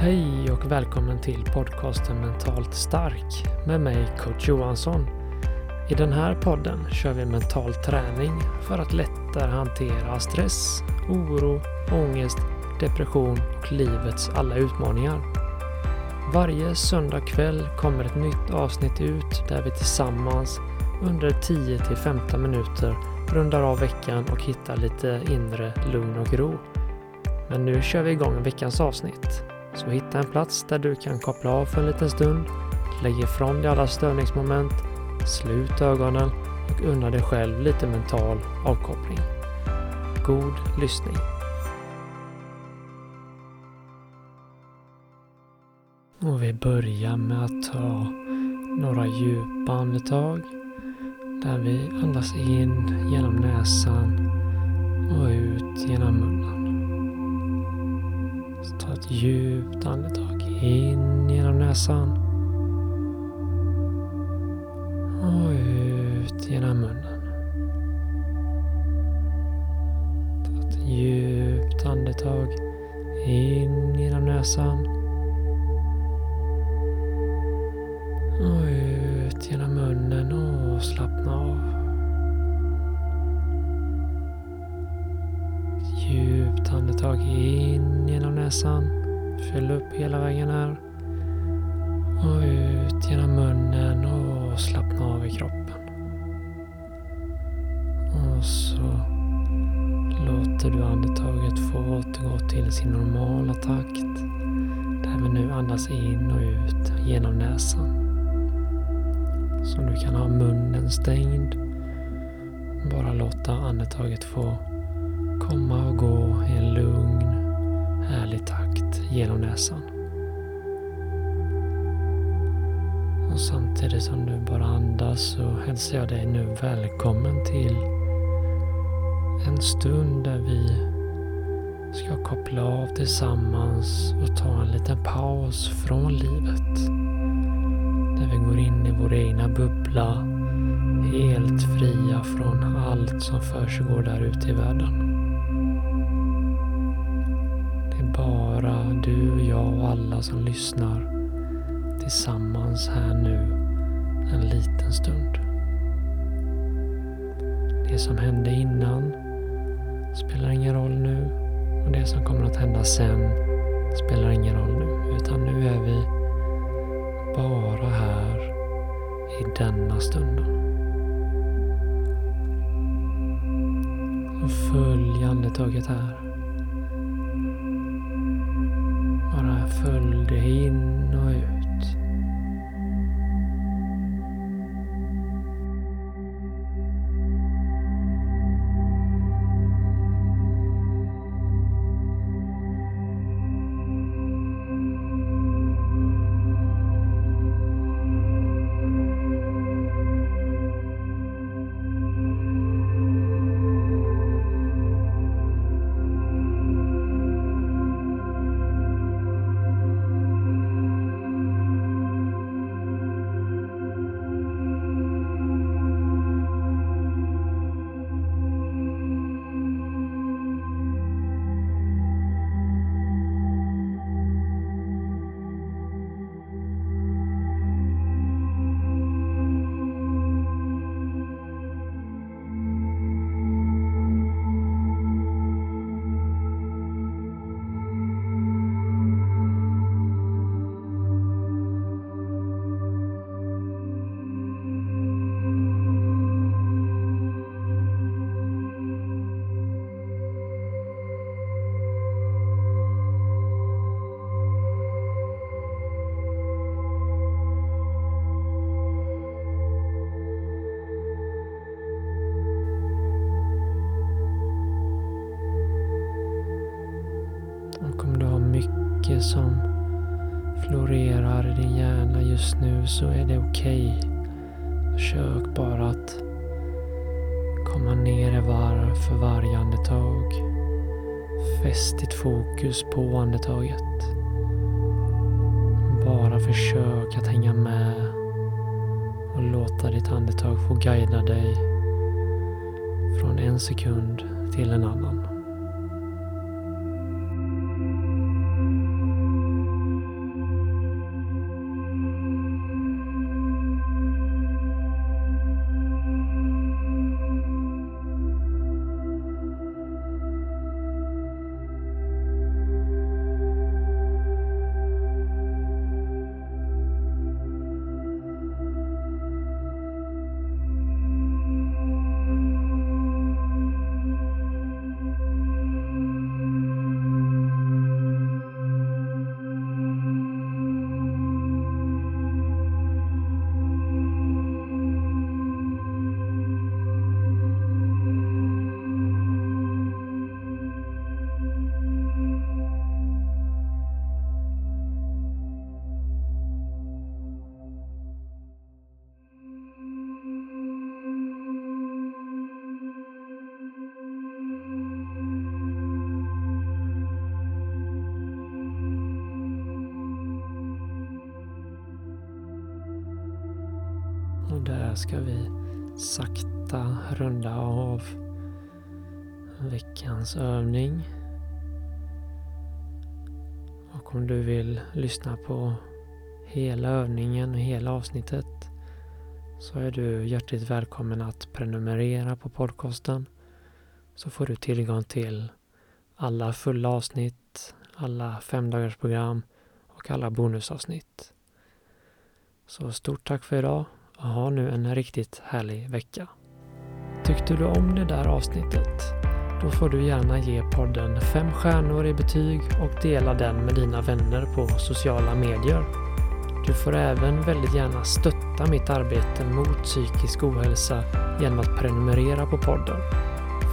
Hej och välkommen till podcasten Mentalt stark med mig coach Johansson. I den här podden kör vi mental träning för att lättare hantera stress, oro, ångest, depression och livets alla utmaningar. Varje söndag kväll kommer ett nytt avsnitt ut där vi tillsammans under 10 15 minuter rundar av veckan och hittar lite inre lugn och ro. Men nu kör vi igång veckans avsnitt. Så hitta en plats där du kan koppla av för en liten stund, lägg ifrån dig alla störningsmoment, slut ögonen och unna dig själv lite mental avkoppling. God lyssning! Och vi börjar med att ta några djupa andetag där vi andas in genom näsan och ut genom djupt andetag in genom näsan och ut genom munnen. Ta ett djupt andetag in genom näsan och ut genom munnen och slappna av. Djupt andetag in genom näsan. Fyll upp hela vägen här. Och ut genom munnen och slappna av i kroppen. Och så låter du andetaget få återgå till sin normala takt. Där vi nu andas in och ut genom näsan. Så du kan ha munnen stängd. Bara låta andetaget få komma och gå i en lugn, härlig takt genom näsan. Och samtidigt som du bara andas så hälsar jag dig nu välkommen till en stund där vi ska koppla av tillsammans och ta en liten paus från livet. Där vi går in i vår egna bubbla helt fria från allt som försiggår där ute i världen bara du, jag och alla som lyssnar tillsammans här nu en liten stund. Det som hände innan spelar ingen roll nu och det som kommer att hända sen spelar ingen roll nu. Utan nu är vi bara här i denna stunden. Och följ andetaget här. Följ som florerar i din hjärna just nu så är det okej. Okay. Försök bara att komma ner i varv för varje andetag. Fäst ditt fokus på andetaget. Bara försök att hänga med och låta ditt andetag få guida dig från en sekund till en annan. Och där ska vi sakta runda av veckans övning. Och om du vill lyssna på hela övningen och hela avsnittet så är du hjärtligt välkommen att prenumerera på podcasten så får du tillgång till alla fulla avsnitt, alla femdagarsprogram och alla bonusavsnitt. Så stort tack för idag och ha nu en riktigt härlig vecka. Tyckte du om det där avsnittet? Då får du gärna ge podden fem stjärnor i betyg och dela den med dina vänner på sociala medier. Du får även väldigt gärna stötta mitt arbete mot psykisk ohälsa genom att prenumerera på podden.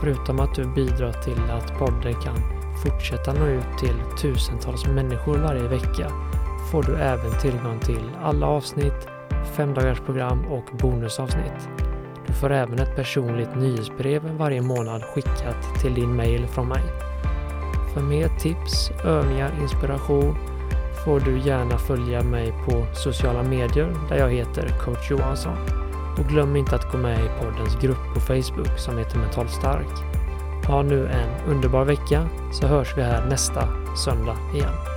Förutom att du bidrar till att podden kan fortsätta nå ut till tusentals människor varje vecka får du även tillgång till alla avsnitt, femdagarsprogram och bonusavsnitt. Du får även ett personligt nyhetsbrev varje månad skickat till din mail från mig. För mer tips, övningar, inspiration får du gärna följa mig på sociala medier där jag heter coach Johansson. Och glöm inte att gå med i poddens grupp på Facebook som heter Mentalt Stark. Ha nu en underbar vecka så hörs vi här nästa söndag igen.